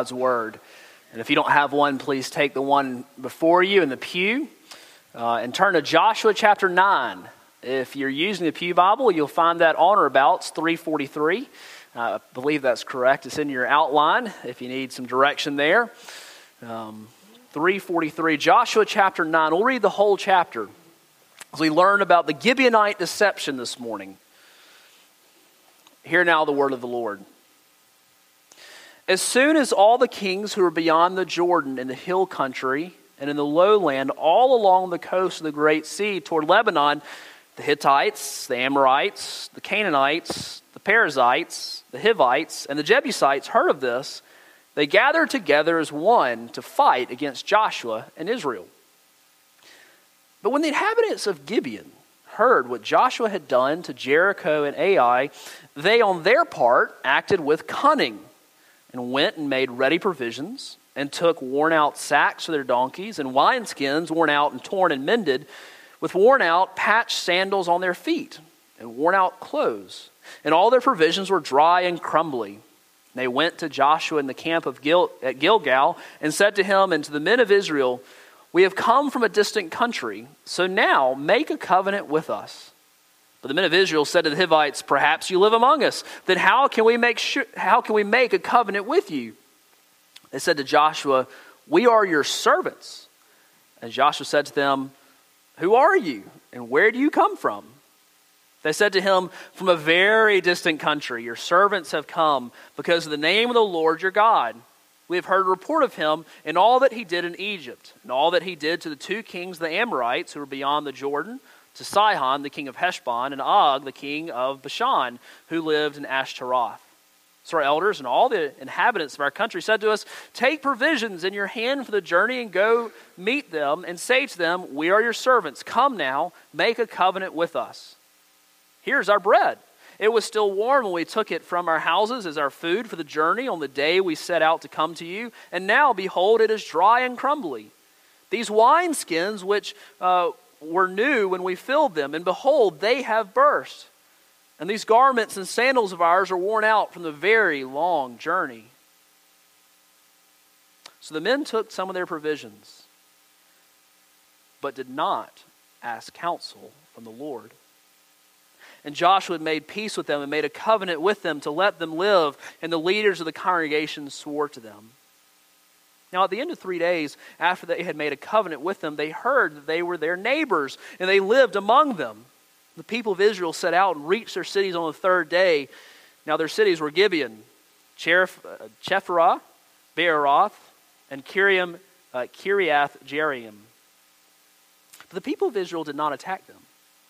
God's Word. And if you don't have one, please take the one before you in the pew uh, and turn to Joshua chapter 9. If you're using the Pew Bible, you'll find that on or about 343. Uh, I believe that's correct. It's in your outline if you need some direction there. Um, 343, Joshua chapter 9. We'll read the whole chapter as we learn about the Gibeonite deception this morning. Hear now the word of the Lord. As soon as all the kings who were beyond the Jordan in the hill country and in the lowland, all along the coast of the Great Sea toward Lebanon, the Hittites, the Amorites, the Canaanites, the Perizzites, the Hivites, and the Jebusites heard of this, they gathered together as one to fight against Joshua and Israel. But when the inhabitants of Gibeon heard what Joshua had done to Jericho and Ai, they on their part acted with cunning and went and made ready provisions, and took worn out sacks for their donkeys, and wineskins worn out and torn and mended, with worn out patched sandals on their feet, and worn out clothes. And all their provisions were dry and crumbly. They went to Joshua in the camp of Gil- at Gilgal and said to him and to the men of Israel, We have come from a distant country, so now make a covenant with us but the men of Israel said to the Hivites, Perhaps you live among us. Then how can we make, sure, how can we make a covenant with you? They said to Joshua, We are your servants. And Joshua said to them, Who are you, and where do you come from? They said to him, From a very distant country, your servants have come because of the name of the Lord your God. We have heard report of him and all that he did in Egypt, and all that he did to the two kings, the Amorites, who were beyond the Jordan to Sihon, the king of Heshbon, and Og, the king of Bashan, who lived in Ashtaroth. So our elders and all the inhabitants of our country said to us, Take provisions in your hand for the journey and go meet them and say to them, We are your servants. Come now, make a covenant with us. Here's our bread. It was still warm when we took it from our houses as our food for the journey on the day we set out to come to you. And now, behold, it is dry and crumbly. These wineskins, which uh, were new when we filled them, and behold, they have burst. And these garments and sandals of ours are worn out from the very long journey. So the men took some of their provisions, but did not ask counsel from the Lord. And Joshua made peace with them and made a covenant with them to let them live, and the leaders of the congregation swore to them. Now, at the end of three days, after they had made a covenant with them, they heard that they were their neighbors and they lived among them. The people of Israel set out and reached their cities on the third day. Now, their cities were Gibeon, uh, Chephirah, Beeroth, and Kiriam, uh, Kiriath Jearim. But the people of Israel did not attack them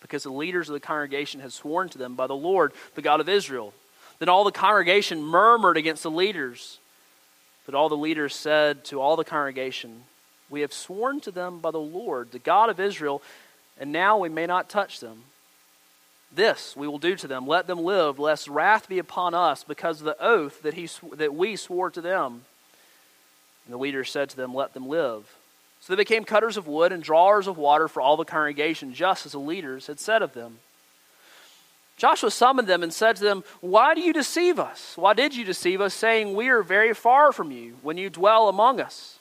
because the leaders of the congregation had sworn to them by the Lord, the God of Israel. Then all the congregation murmured against the leaders. But all the leaders said to all the congregation, We have sworn to them by the Lord, the God of Israel, and now we may not touch them. This we will do to them. Let them live, lest wrath be upon us because of the oath that, he, that we swore to them. And the leaders said to them, Let them live. So they became cutters of wood and drawers of water for all the congregation, just as the leaders had said of them. Joshua summoned them and said to them, Why do you deceive us? Why did you deceive us, saying, We are very far from you when you dwell among us?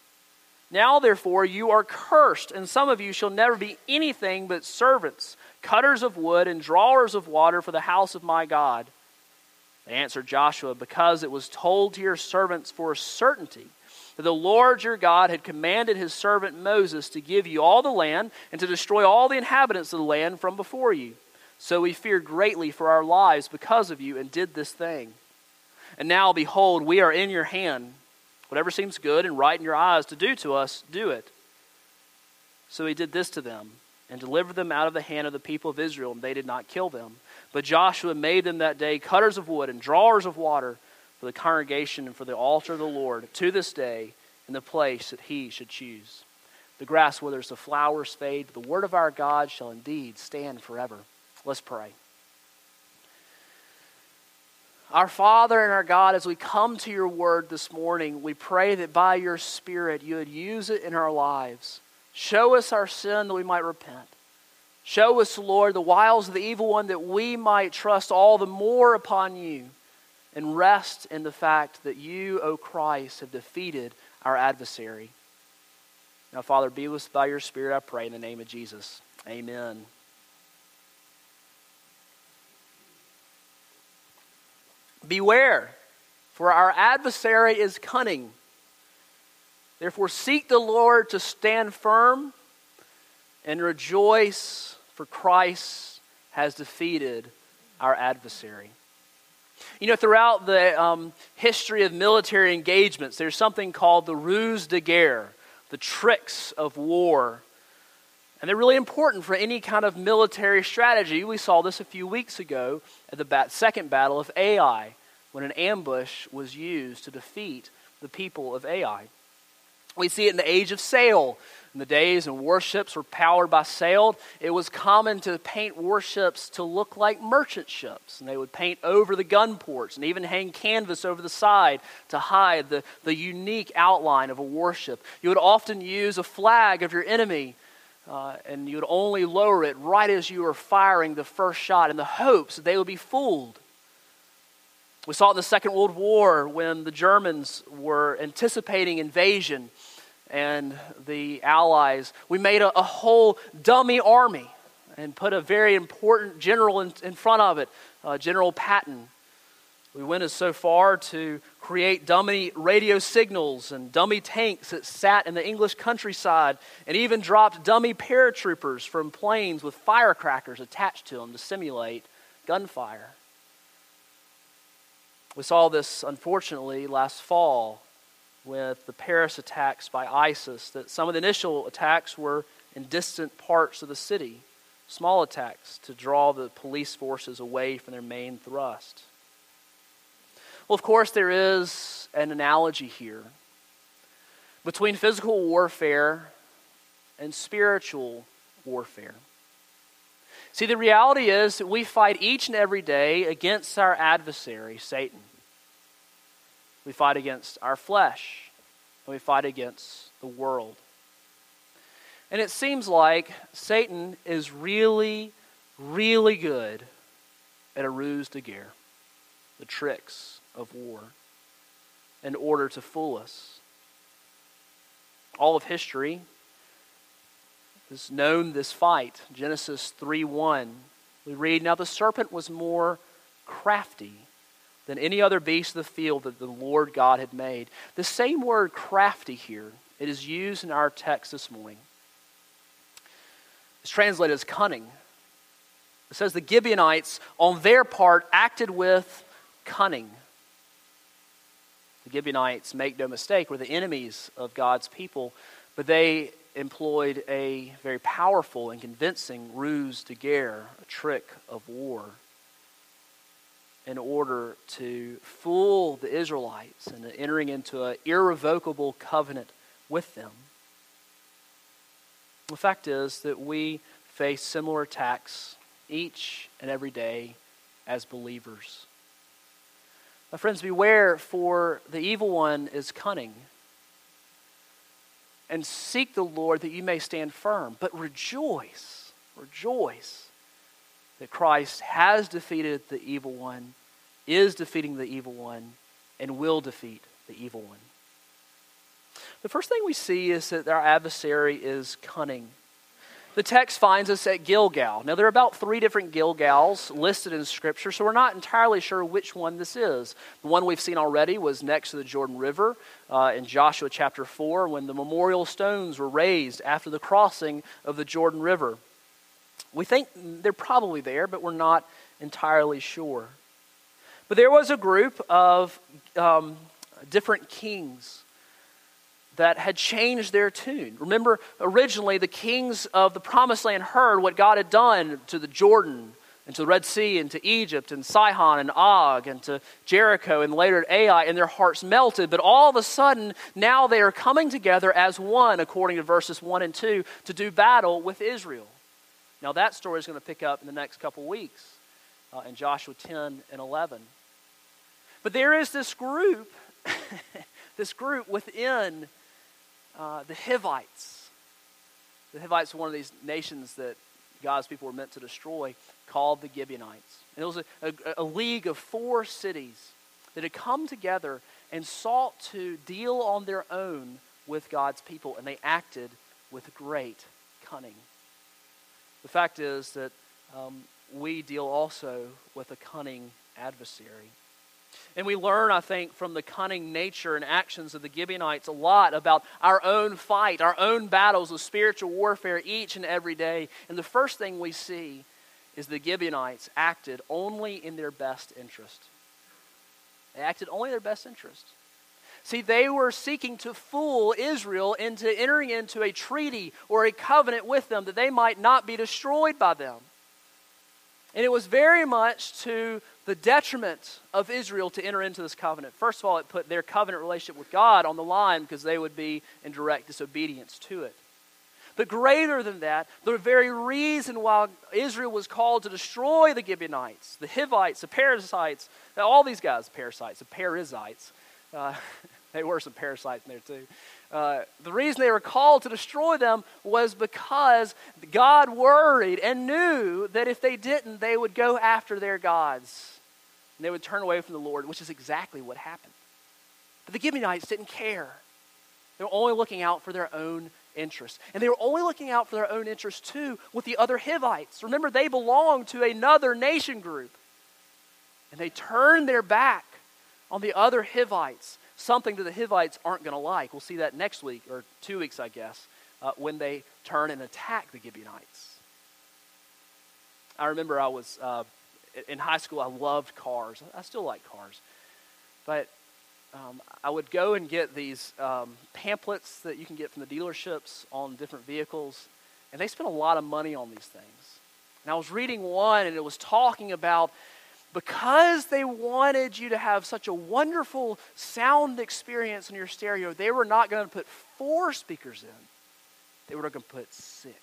Now, therefore, you are cursed, and some of you shall never be anything but servants, cutters of wood, and drawers of water for the house of my God. They answered Joshua, Because it was told to your servants for certainty that the Lord your God had commanded his servant Moses to give you all the land and to destroy all the inhabitants of the land from before you. So we feared greatly for our lives because of you and did this thing. And now, behold, we are in your hand. Whatever seems good and right in your eyes to do to us, do it. So he did this to them and delivered them out of the hand of the people of Israel, and they did not kill them. But Joshua made them that day cutters of wood and drawers of water for the congregation and for the altar of the Lord to this day in the place that he should choose. The grass withers, the flowers fade, but the word of our God shall indeed stand forever. Let's pray. Our Father and our God, as we come to your word this morning, we pray that by your Spirit you would use it in our lives. Show us our sin that we might repent. Show us, Lord, the wiles of the evil one that we might trust all the more upon you. and rest in the fact that you, O Christ, have defeated our adversary. Now, Father, be with us by your Spirit, I pray, in the name of Jesus. Amen. Beware, for our adversary is cunning. Therefore, seek the Lord to stand firm and rejoice, for Christ has defeated our adversary. You know, throughout the um, history of military engagements, there's something called the ruse de guerre, the tricks of war. And they're really important for any kind of military strategy. We saw this a few weeks ago at the bat- second battle of Ai, when an ambush was used to defeat the people of Ai. We see it in the age of sail. In the days when warships were powered by sail, it was common to paint warships to look like merchant ships. And they would paint over the gun ports and even hang canvas over the side to hide the, the unique outline of a warship. You would often use a flag of your enemy, uh, and you would only lower it right as you were firing the first shot in the hopes that they would be fooled. We saw it in the Second World War when the Germans were anticipating invasion and the Allies, we made a, a whole dummy army and put a very important general in, in front of it, uh, General Patton. We went as so far to create dummy radio signals and dummy tanks that sat in the English countryside and even dropped dummy paratroopers from planes with firecrackers attached to them to simulate gunfire. We saw this, unfortunately, last fall with the Paris attacks by ISIS, that some of the initial attacks were in distant parts of the city, small attacks to draw the police forces away from their main thrust. Well, of course, there is an analogy here between physical warfare and spiritual warfare. See, the reality is that we fight each and every day against our adversary, Satan. We fight against our flesh, and we fight against the world. And it seems like Satan is really, really good at a ruse de guerre, the tricks of war, in order to fool us. All of history has known this fight. Genesis 3 1. We read, Now the serpent was more crafty than any other beast of the field that the Lord God had made. The same word crafty here, it is used in our text this morning. It's translated as cunning. It says the Gibeonites, on their part, acted with cunning. The Gibeonites, make no mistake, were the enemies of God's people, but they employed a very powerful and convincing ruse de guerre, a trick of war in order to fool the Israelites and entering into an irrevocable covenant with them. The fact is that we face similar attacks each and every day as believers. My friends, beware, for the evil one is cunning. And seek the Lord that you may stand firm. But rejoice, rejoice that Christ has defeated the evil one, is defeating the evil one, and will defeat the evil one. The first thing we see is that our adversary is cunning. The text finds us at Gilgal. Now, there are about three different Gilgals listed in Scripture, so we're not entirely sure which one this is. The one we've seen already was next to the Jordan River uh, in Joshua chapter 4 when the memorial stones were raised after the crossing of the Jordan River. We think they're probably there, but we're not entirely sure. But there was a group of um, different kings that had changed their tune. Remember, originally the kings of the promised land heard what God had done to the Jordan and to the Red Sea and to Egypt and Sihon and Og and to Jericho and later at Ai, and their hearts melted. But all of a sudden, now they are coming together as one, according to verses 1 and 2, to do battle with Israel. Now, that story is going to pick up in the next couple weeks uh, in Joshua 10 and 11. But there is this group, this group within uh, the Hivites. The Hivites were one of these nations that God's people were meant to destroy, called the Gibeonites. And it was a, a, a league of four cities that had come together and sought to deal on their own with God's people, and they acted with great cunning. The fact is that um, we deal also with a cunning adversary. And we learn, I think, from the cunning nature and actions of the Gibeonites a lot about our own fight, our own battles of spiritual warfare each and every day. And the first thing we see is the Gibeonites acted only in their best interest. They acted only in their best interest. See, they were seeking to fool Israel into entering into a treaty or a covenant with them that they might not be destroyed by them. And it was very much to the detriment of Israel to enter into this covenant. First of all, it put their covenant relationship with God on the line because they would be in direct disobedience to it. But greater than that, the very reason why Israel was called to destroy the Gibeonites, the Hivites, the Perizzites, all these guys, parasites, the Perizzites, uh, they were some parasites in there too. Uh, the reason they were called to destroy them was because God worried and knew that if they didn't, they would go after their gods. And they would turn away from the Lord, which is exactly what happened. But the Gibeonites didn't care. They were only looking out for their own interests. And they were only looking out for their own interests too with the other Hivites. Remember, they belonged to another nation group. And they turned their back on the other Hivites something that the Hivites aren't going to like. We'll see that next week, or two weeks, I guess, uh, when they turn and attack the Gibeonites. I remember I was uh, in high school, I loved cars. I still like cars. But um, I would go and get these um, pamphlets that you can get from the dealerships on different vehicles, and they spend a lot of money on these things. And I was reading one, and it was talking about because they wanted you to have such a wonderful sound experience in your stereo, they were not going to put four speakers in. They were going to put six.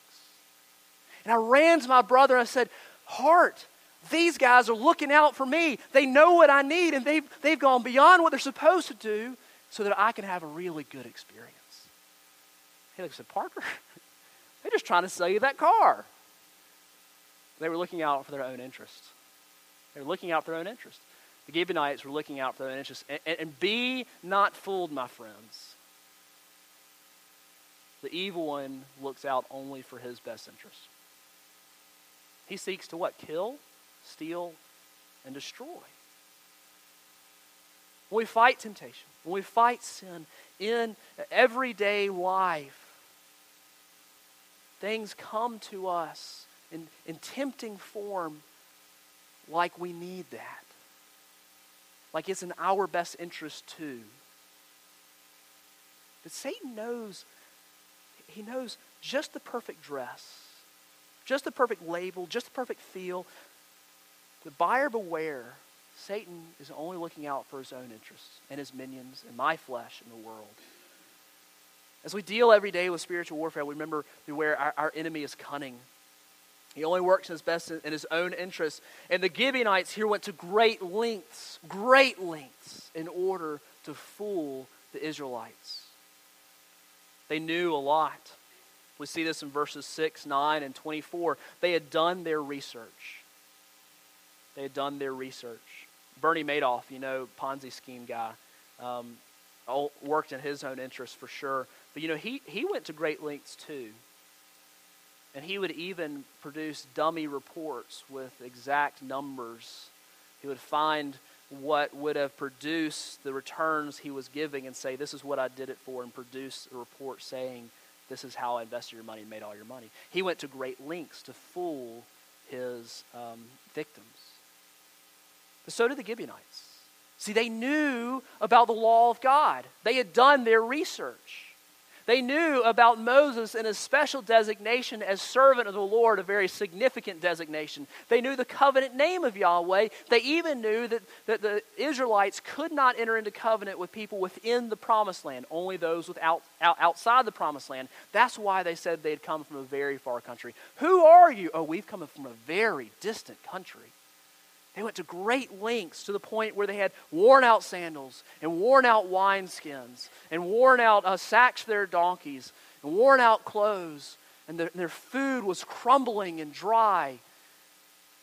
And I ran to my brother and I said, Hart, these guys are looking out for me. They know what I need, and they've, they've gone beyond what they're supposed to do so that I can have a really good experience. He looked said, Parker, they're just trying to sell you that car. They were looking out for their own interests. They're looking out for their own interest. The Gibeonites were looking out for their own interest. And, and, and be not fooled, my friends. The evil one looks out only for his best interest. He seeks to what? Kill, steal, and destroy. When we fight temptation, when we fight sin in everyday life, things come to us in, in tempting form like we need that. Like it's in our best interest too. But Satan knows, he knows just the perfect dress, just the perfect label, just the perfect feel. The buyer beware, Satan is only looking out for his own interests and his minions and my flesh and the world. As we deal every day with spiritual warfare, we remember beware our, our enemy is cunning. He only works in his best in his own interests. And the Gibeonites here went to great lengths, great lengths, in order to fool the Israelites. They knew a lot. We see this in verses 6, 9, and 24. They had done their research. They had done their research. Bernie Madoff, you know, Ponzi scheme guy, um, worked in his own interest for sure. But, you know, he, he went to great lengths too. And he would even produce dummy reports with exact numbers. He would find what would have produced the returns he was giving and say, This is what I did it for, and produce a report saying, This is how I invested your money and made all your money. He went to great lengths to fool his um, victims. But so did the Gibeonites. See, they knew about the law of God, they had done their research. They knew about Moses and his special designation as servant of the Lord, a very significant designation. They knew the covenant name of Yahweh. They even knew that, that the Israelites could not enter into covenant with people within the promised land, only those without, out, outside the promised land. That's why they said they had come from a very far country. Who are you? Oh, we've come from a very distant country. They went to great lengths to the point where they had worn out sandals and worn out wineskins and worn out uh, sacks for their donkeys and worn out clothes, and their, their food was crumbling and dry.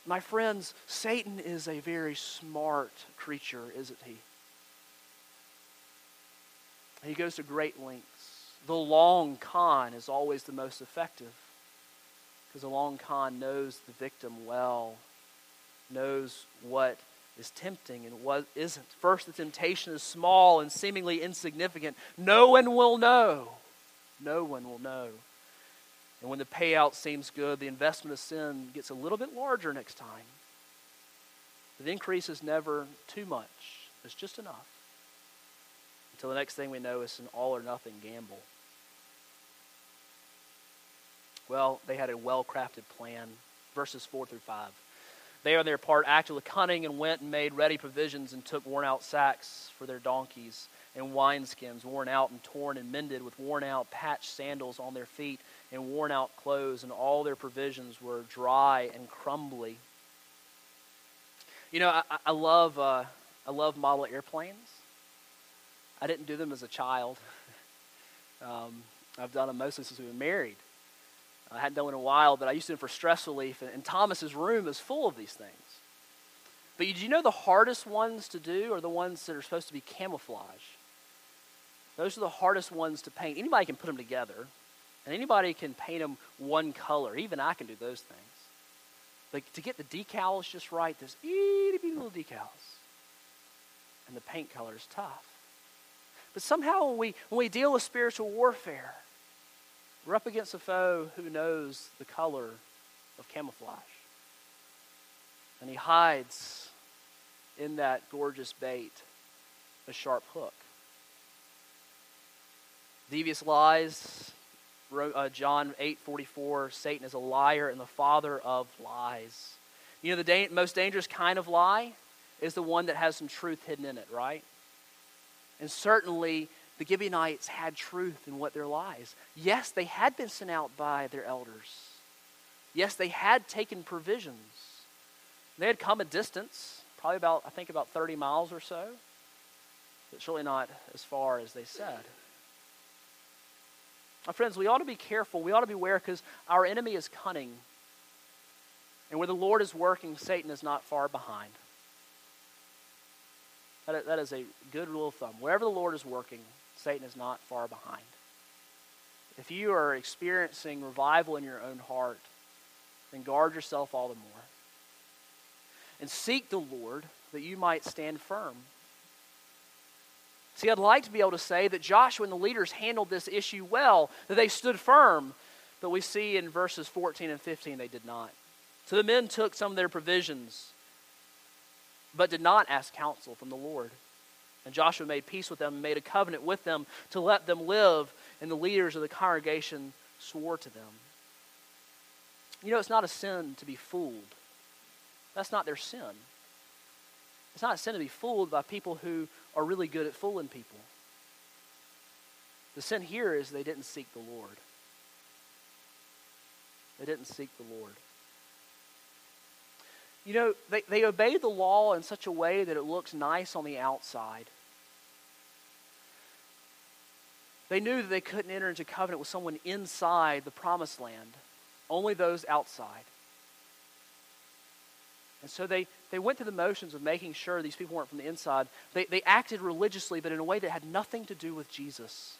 My friends, Satan is a very smart creature, isn't he? He goes to great lengths. The long con is always the most effective because the long con knows the victim well, knows what is tempting and what isn't. First, the temptation is small and seemingly insignificant. No one will know. No one will know. And when the payout seems good, the investment of sin gets a little bit larger next time. The increase is never too much, it's just enough. Until the next thing we know, it's an all or nothing gamble. Well, they had a well crafted plan. Verses 4 through 5. They, on their part, acted with cunning and went and made ready provisions and took worn out sacks for their donkeys and wineskins, worn out and torn and mended with worn out patched sandals on their feet and worn out clothes, and all their provisions were dry and crumbly. You know, I, I love uh, I love model airplanes. I didn't do them as a child. um, I've done them mostly since we've been married. I hadn't done it in a while, but I used to do them for stress relief. And, and Thomas's room is full of these things. But do you know the hardest ones to do are the ones that are supposed to be camouflage? Those are the hardest ones to paint. Anybody can put them together, and anybody can paint them one color. Even I can do those things. But to get the decals just right, those itty bitty little decals, and the paint color is tough. But somehow when we, when we deal with spiritual warfare, we're up against a foe who knows the color of camouflage. And he hides in that gorgeous bait a sharp hook. Devious lies, uh, John 8:44, Satan is a liar and the father of lies. You know the da- most dangerous kind of lie is the one that has some truth hidden in it, right? And certainly the Gibeonites had truth in what their lies. Yes, they had been sent out by their elders. Yes, they had taken provisions. They had come a distance, probably about, I think, about 30 miles or so. But surely not as far as they said. My friends, we ought to be careful. We ought to be aware because our enemy is cunning. And where the Lord is working, Satan is not far behind. That is a good rule of thumb. Wherever the Lord is working, Satan is not far behind. If you are experiencing revival in your own heart, then guard yourself all the more. And seek the Lord that you might stand firm. See, I'd like to be able to say that Joshua and the leaders handled this issue well, that they stood firm, but we see in verses 14 and 15 they did not. So the men took some of their provisions, but did not ask counsel from the Lord. And Joshua made peace with them and made a covenant with them to let them live, and the leaders of the congregation swore to them. You know, it's not a sin to be fooled. That's not their sin. It's not a sin to be fooled by people who are really good at fooling people. The sin here is they didn't seek the Lord. They didn't seek the Lord. You know, they, they obey the law in such a way that it looks nice on the outside. They knew that they couldn't enter into covenant with someone inside the promised land, only those outside. And so they, they went through the motions of making sure these people weren't from the inside. They, they acted religiously, but in a way that had nothing to do with Jesus.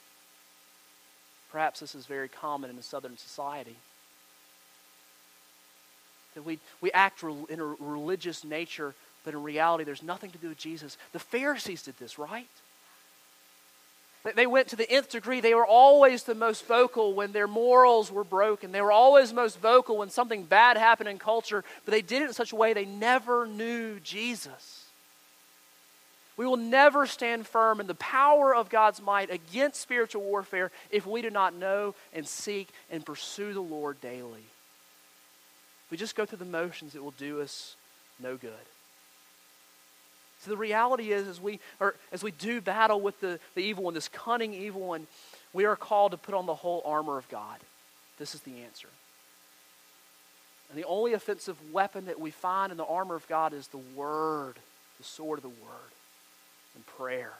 Perhaps this is very common in a southern society. That we, we act in a religious nature, but in reality, there's nothing to do with Jesus. The Pharisees did this, right? They went to the nth degree. They were always the most vocal when their morals were broken. They were always most vocal when something bad happened in culture, but they did it in such a way they never knew Jesus. We will never stand firm in the power of God's might against spiritual warfare if we do not know and seek and pursue the Lord daily we just go through the motions, it will do us no good. So the reality is, as we, as we do battle with the, the evil one, this cunning evil one, we are called to put on the whole armor of God. This is the answer. And the only offensive weapon that we find in the armor of God is the Word, the sword of the Word, and prayer.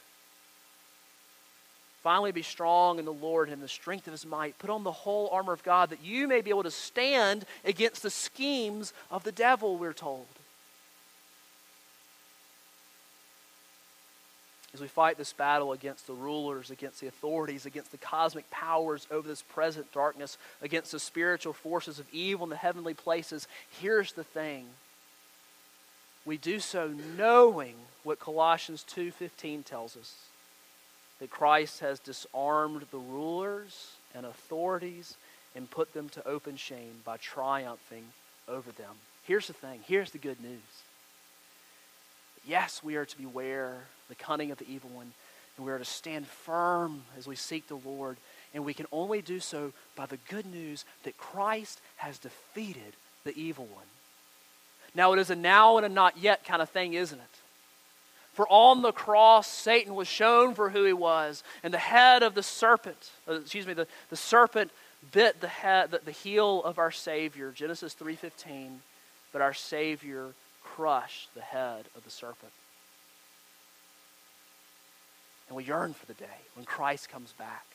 Finally, be strong in the Lord and the strength of his might. Put on the whole armor of God that you may be able to stand against the schemes of the devil, we're told. as we fight this battle against the rulers, against the authorities, against the cosmic powers over this present darkness, against the spiritual forces of evil in the heavenly places, here's the thing. We do so knowing what Colossians 2:15 tells us that Christ has disarmed the rulers and authorities and put them to open shame by triumphing over them. Here's the thing. Here's the good news. Yes, we are to beware the cunning of the evil one, and we are to stand firm as we seek the Lord. And we can only do so by the good news that Christ has defeated the evil one. Now, it is a now and a not yet kind of thing, isn't it? For on the cross, Satan was shown for who he was, and the head of the serpent, uh, excuse me, the, the serpent bit the, head, the, the heel of our Savior, Genesis 3.15, but our Savior crushed the head of the serpent. And we yearn for the day when Christ comes back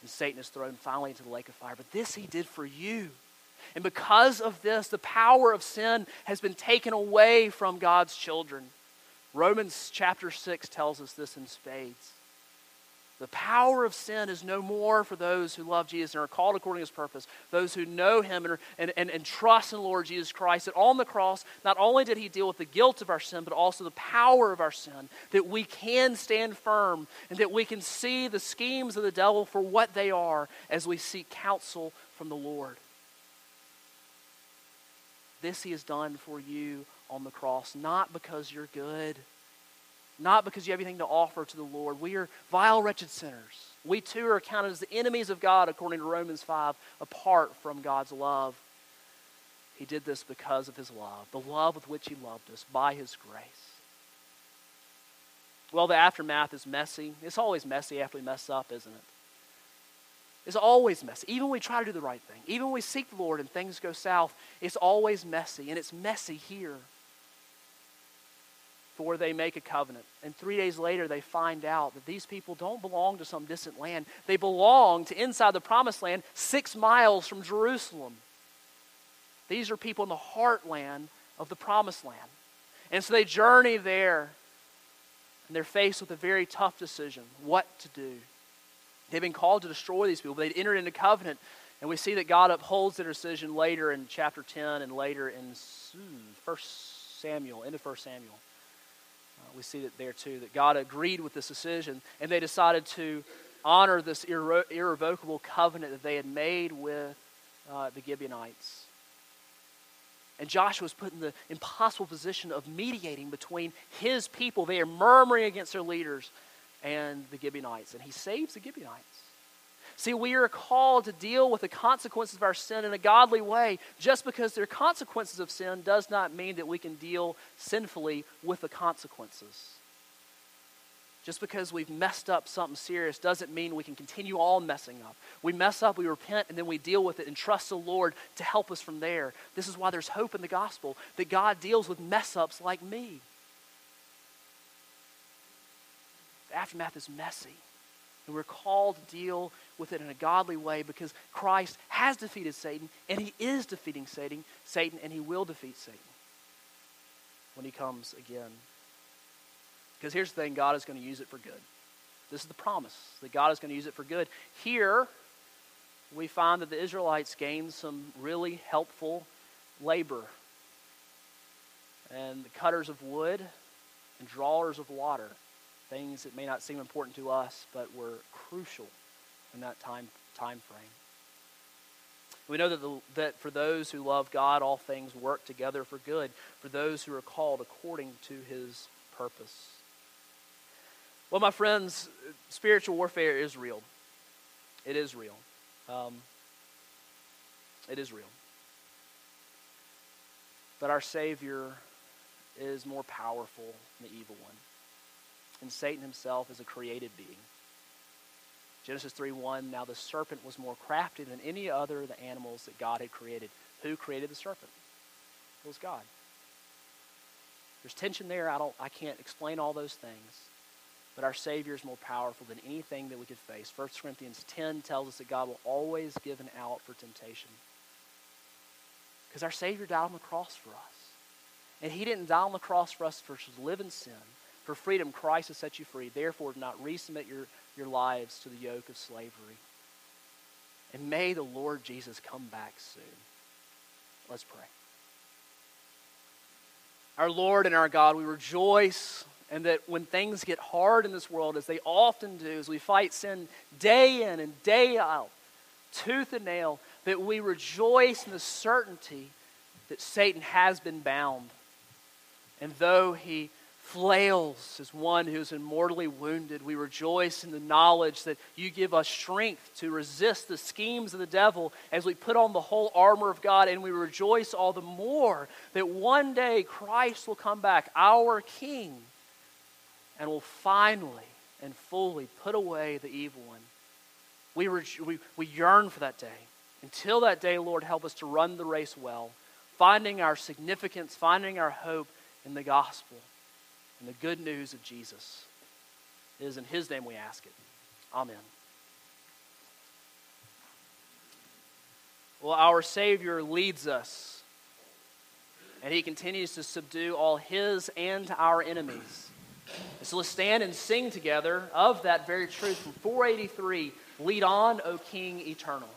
and Satan is thrown finally into the lake of fire. But this he did for you. And because of this, the power of sin has been taken away from God's children. Romans chapter 6 tells us this in spades. The power of sin is no more for those who love Jesus and are called according to his purpose, those who know him and, and, and, and, trust in Lord Jesus Christ. That on the cross, not only did he deal with the guilt of our sin, but also the power of our sin, that we can stand firm and that we can see the schemes of the devil for what they are as we seek counsel from the Lord. This he has done for you on the cross, not because you're good, not because you have anything to offer to the Lord. We are vile, wretched sinners. We too are counted as the enemies of God, according to Romans 5, apart from God's love. He did this because of his love, the love with which he loved us by his grace. Well, the aftermath is messy. It's always messy after we mess up, isn't it? It's always messy. Even when we try to do the right thing, even when we seek the Lord and things go south, it's always messy. And it's messy here. For they make a covenant. And three days later, they find out that these people don't belong to some distant land. They belong to inside the promised land, six miles from Jerusalem. These are people in the heartland of the promised land. And so they journey there, and they're faced with a very tough decision what to do. They've been called to destroy these people. but They'd entered into covenant. And we see that God upholds their decision later in chapter 10 and later in 1 Samuel, into 1 Samuel. Uh, we see that there too, that God agreed with this decision. And they decided to honor this irre- irrevocable covenant that they had made with uh, the Gibeonites. And Joshua was put in the impossible position of mediating between his people. They are murmuring against their leaders and the Gibeonites, and he saves the Gibeonites. See, we are called to deal with the consequences of our sin in a godly way. Just because there are consequences of sin does not mean that we can deal sinfully with the consequences. Just because we've messed up something serious doesn't mean we can continue on messing up. We mess up, we repent, and then we deal with it and trust the Lord to help us from there. This is why there's hope in the gospel that God deals with mess ups like me. The aftermath is messy. And we're called to deal with it in a godly way because Christ has defeated Satan and he is defeating Satan, Satan and he will defeat Satan when he comes again. Because here's the thing, God is going to use it for good. This is the promise that God is going to use it for good. Here we find that the Israelites gained some really helpful labor. And the cutters of wood and drawers of water things that may not seem important to us, but were crucial in that time, time frame. We know that, the, that for those who love God, all things work together for good, for those who are called according to his purpose. Well, my friends, spiritual warfare is real. It is real. Um, it is real. But our Savior is more powerful than the evil one and Satan himself is a created being. Genesis 3:1 Now the serpent was more crafty than any other of the animals that God had created. Who created the serpent? It was God. There's tension there. I don't I can't explain all those things. But our Savior is more powerful than anything that we could face. 1 Corinthians 10 tells us that God will always give an out for temptation. Because our Savior died on the cross for us. And He didn't die on the cross for us for to live in sin, For freedom, Christ has set you free. Therefore, do not resubmit your, your lives to the yoke of slavery. And may the Lord Jesus come back soon. Let's pray. Our Lord and our God, we rejoice and that when things get hard in this world, as they often do, as we fight sin day in and day out, tooth and nail, that we rejoice in the certainty that Satan has been bound. And though he flails as one who's immortally wounded. We rejoice in the knowledge that you give us strength to resist the schemes of the devil as we put on the whole armor of God, and we rejoice all the more that one day Christ will come back, our King, and will finally and fully put away the evil one. We, we, we yearn for that day. Until that day, Lord, help us to run the race well, finding our significance, finding our hope in the gospel and the good news of Jesus. It is in His name we ask it. Amen. Well, our Savior leads us, and He continues to subdue all His and our enemies. So let's stand and sing together of that very truth from 483 Lead on, O King eternal.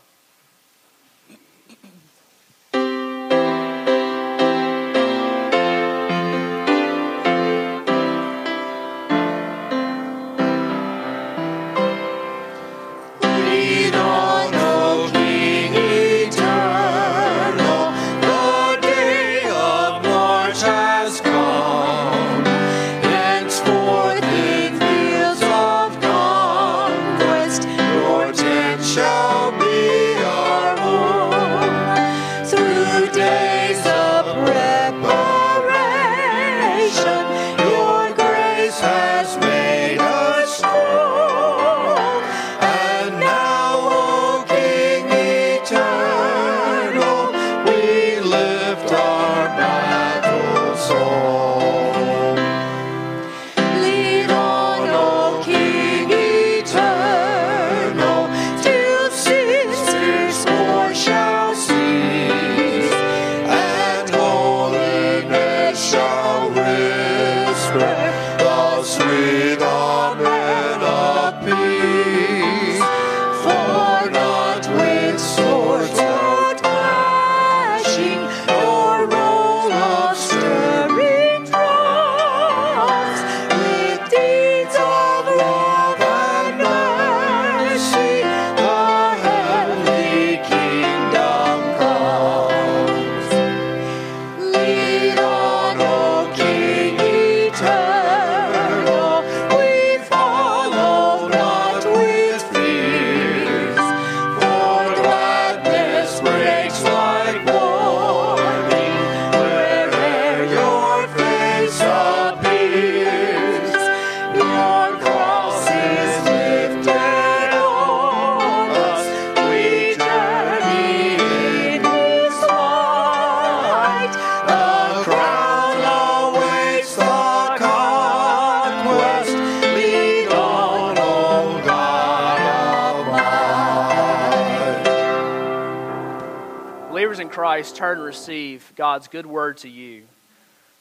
Turn and receive God's good word to you.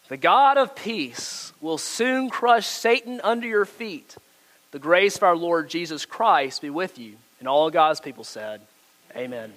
The God of peace will soon crush Satan under your feet. The grace of our Lord Jesus Christ be with you. And all God's people said, Amen.